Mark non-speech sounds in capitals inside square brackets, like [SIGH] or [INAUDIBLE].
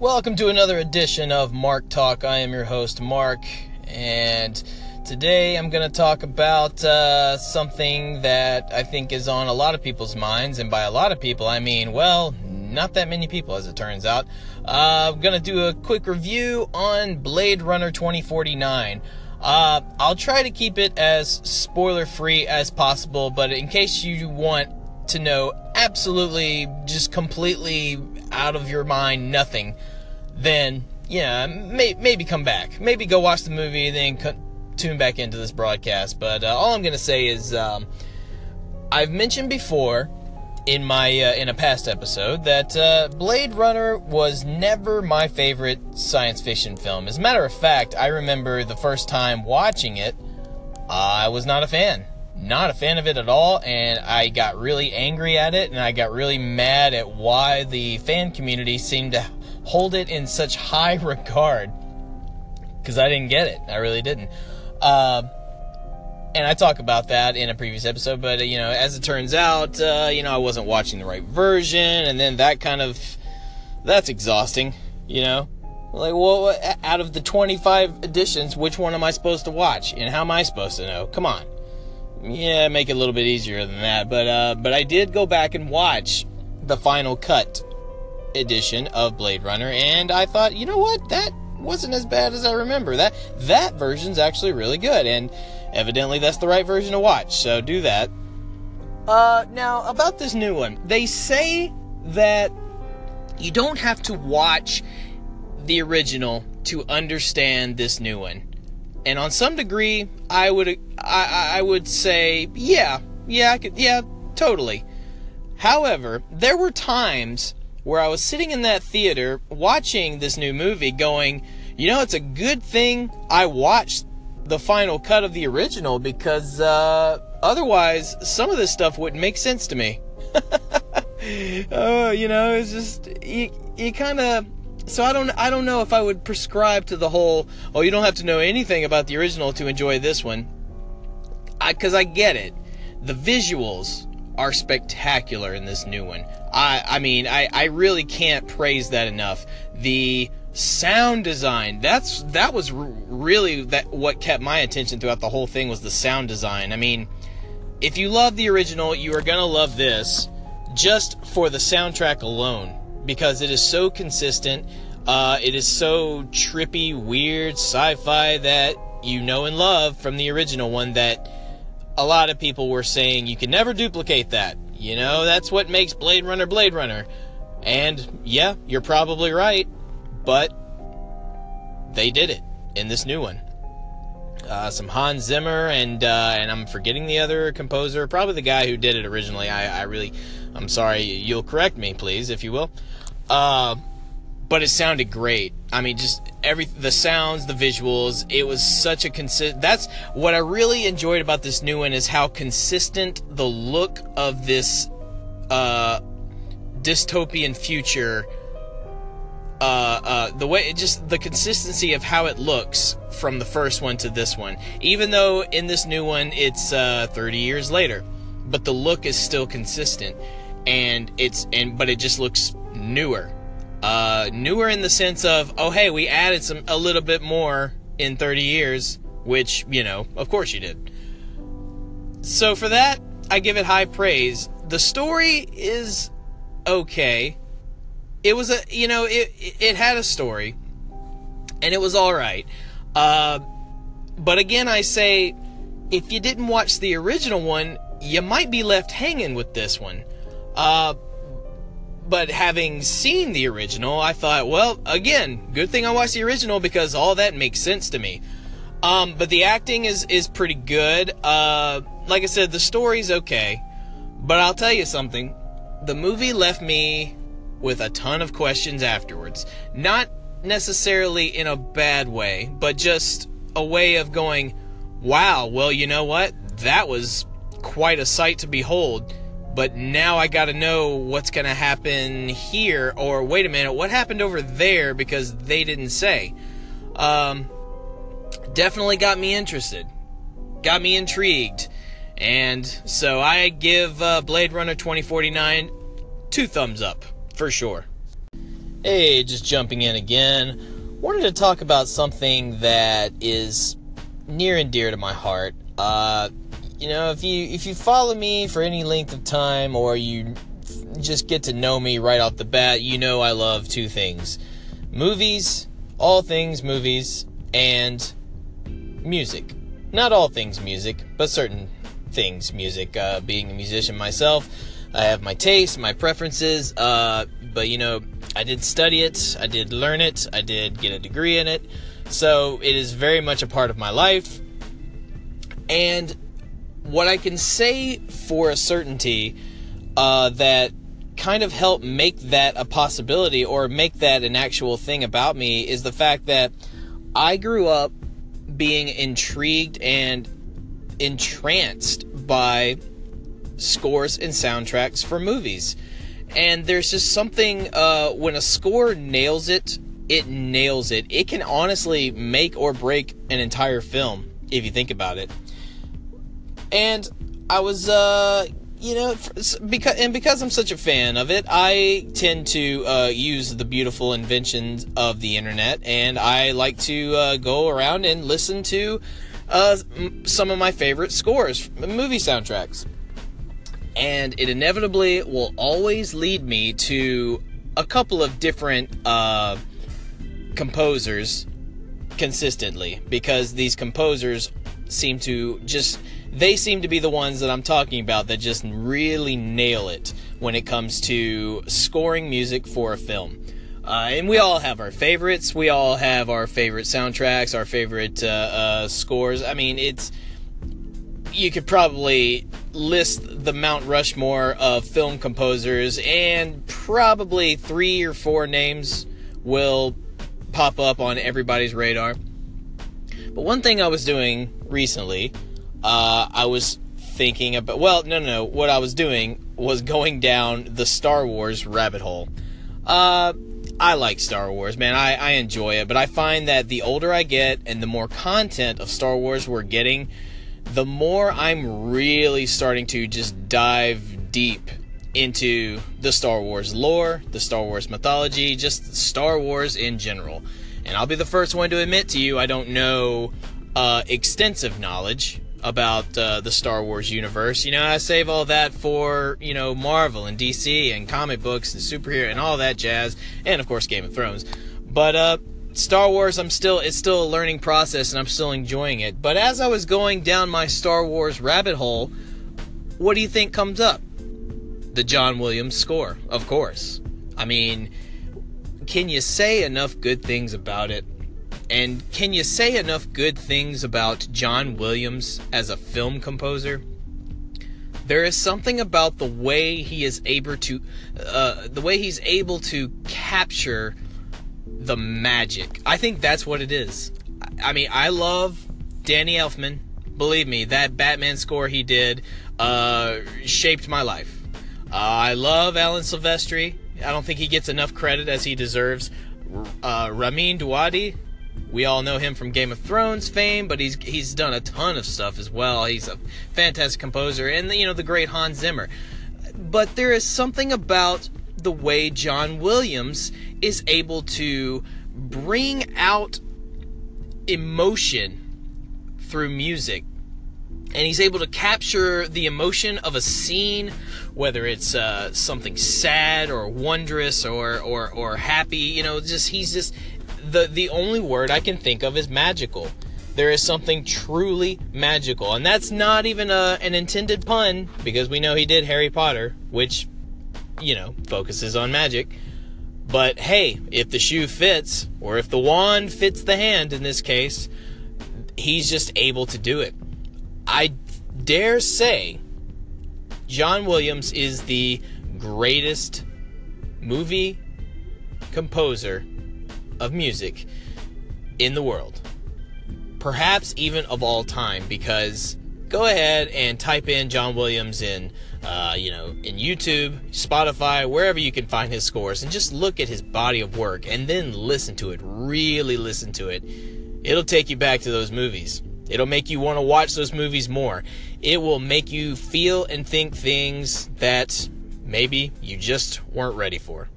Welcome to another edition of Mark Talk. I am your host, Mark, and today I'm going to talk about uh, something that I think is on a lot of people's minds, and by a lot of people, I mean, well, not that many people, as it turns out. Uh, I'm going to do a quick review on Blade Runner 2049. Uh, I'll try to keep it as spoiler free as possible, but in case you want to know absolutely, just completely out of your mind nothing, then yeah, may, maybe come back. Maybe go watch the movie, then tune back into this broadcast. But uh, all I'm going to say is um, I've mentioned before in my uh, in a past episode that uh, Blade Runner was never my favorite science fiction film. As a matter of fact, I remember the first time watching it, I was not a fan. Not a fan of it at all, and I got really angry at it, and I got really mad at why the fan community seemed to hold it in such high [LAUGHS] regard. Because I didn't get it. I really didn't. Uh, and I talk about that in a previous episode, but uh, you know, as it turns out, uh, you know, I wasn't watching the right version, and then that kind of that's exhausting, you know. Like, well, out of the 25 editions, which one am I supposed to watch, and how am I supposed to know? Come on, yeah, make it a little bit easier than that. But uh, but I did go back and watch the final cut edition of Blade Runner, and I thought, you know what, that wasn't as bad as I remember. That that version's actually really good, and evidently that's the right version to watch. So do that. Uh, now about this new one, they say that you don't have to watch the original to understand this new one. And on some degree, I would I, I would say, yeah, yeah, I could, yeah, totally. However, there were times where I was sitting in that theater watching this new movie going, you know, it's a good thing I watched the final cut of the original because uh, otherwise some of this stuff wouldn't make sense to me. [LAUGHS] oh, you know, it's just you, you kind of so I don't I don't know if I would prescribe to the whole oh you don't have to know anything about the original to enjoy this one. I cuz I get it. The visuals are spectacular in this new one. I I mean, I I really can't praise that enough. The sound design that's that was really that what kept my attention throughout the whole thing was the sound design. I mean, if you love the original, you are going to love this just for the soundtrack alone because it is so consistent. Uh, it is so trippy, weird, sci-fi that you know and love from the original one that a lot of people were saying you can never duplicate that. You know, that's what makes Blade Runner Blade Runner. And yeah, you're probably right, but they did it in this new one. Uh, some Hans Zimmer and uh, and I'm forgetting the other composer, probably the guy who did it originally. I, I really, I'm sorry. You'll correct me, please, if you will. Uh, but it sounded great. I mean, just every the sounds, the visuals. It was such a consistent. That's what I really enjoyed about this new one is how consistent the look of this uh, dystopian future. Uh, uh, the way, it just the consistency of how it looks from the first one to this one. Even though in this new one it's uh, 30 years later, but the look is still consistent, and it's and but it just looks newer uh, newer in the sense of, oh hey, we added some a little bit more in 30 years, which you know, of course you did. So for that, I give it high praise. The story is okay. It was a, you know, it it had a story, and it was all right. Uh, but again, I say, if you didn't watch the original one, you might be left hanging with this one. Uh, but having seen the original, I thought, well, again, good thing I watched the original because all that makes sense to me. Um, but the acting is is pretty good. Uh, like I said, the story's okay. But I'll tell you something. The movie left me with a ton of questions afterwards. Not necessarily in a bad way, but just a way of going, wow, well, you know what? That was quite a sight to behold but now I got to know what's going to happen here, or wait a minute, what happened over there because they didn't say. Um, definitely got me interested, got me intrigued, and so I give uh, Blade Runner 2049 two thumbs up for sure. Hey, just jumping in again. Wanted to talk about something that is near and dear to my heart. Uh, you know, if you if you follow me for any length of time or you just get to know me right off the bat, you know I love two things. Movies, all things movies, and music. Not all things music, but certain things music. Uh, being a musician myself, I have my taste, my preferences, uh, but you know, I did study it, I did learn it, I did get a degree in it, so it is very much a part of my life. And what I can say for a certainty uh, that kind of helped make that a possibility or make that an actual thing about me is the fact that I grew up being intrigued and entranced by scores and soundtracks for movies. And there's just something uh, when a score nails it, it nails it. It can honestly make or break an entire film if you think about it. And I was, uh, you know, because and because I'm such a fan of it, I tend to uh, use the beautiful inventions of the internet, and I like to uh, go around and listen to uh, some of my favorite scores, movie soundtracks and it inevitably will always lead me to a couple of different uh, composers consistently because these composers seem to just they seem to be the ones that I'm talking about that just really nail it when it comes to scoring music for a film. Uh, and we all have our favorites. We all have our favorite soundtracks, our favorite uh, uh, scores. I mean, it's you could probably list the Mount Rushmore of film composers, and probably three or four names will pop up on everybody's radar. But one thing I was doing recently, uh, I was thinking about. Well, no, no, no. What I was doing was going down the Star Wars rabbit hole. Uh, I like Star Wars, man. I, I enjoy it, but I find that the older I get and the more content of Star Wars we're getting, the more I'm really starting to just dive deep into the Star Wars lore, the Star Wars mythology, just Star Wars in general. And I'll be the first one to admit to you, I don't know uh, extensive knowledge about uh, the Star Wars universe. You know, I save all that for, you know, Marvel and DC and comic books and superhero and all that jazz, and of course Game of Thrones. But uh, Star Wars, I'm still it's still a learning process and I'm still enjoying it. But as I was going down my Star Wars rabbit hole, what do you think comes up? The John Williams score, of course. I mean, can you say enough good things about it? And can you say enough good things about John Williams as a film composer? There is something about the way he is able to, uh, the way he's able to capture the magic. I think that's what it is. I mean, I love Danny Elfman. Believe me, that Batman score he did uh, shaped my life. Uh, I love Alan Silvestri. I don't think he gets enough credit as he deserves. Uh, Ramin Djawadi, we all know him from Game of Thrones fame, but he's he's done a ton of stuff as well. He's a fantastic composer, and you know the great Hans Zimmer. But there is something about the way John Williams is able to bring out emotion through music. And he's able to capture the emotion of a scene, whether it's uh, something sad or wondrous or, or, or happy. You know, just he's just the the only word I can think of is magical. There is something truly magical, and that's not even a, an intended pun because we know he did Harry Potter, which you know, focuses on magic. But hey, if the shoe fits, or if the wand fits the hand in this case, he's just able to do it. I dare say John Williams is the greatest movie composer of music in the world. Perhaps even of all time, because go ahead and type in John Williams in uh, you know, in YouTube, Spotify, wherever you can find his scores, and just look at his body of work and then listen to it. Really listen to it. It'll take you back to those movies. It'll make you want to watch those movies more. It will make you feel and think things that maybe you just weren't ready for.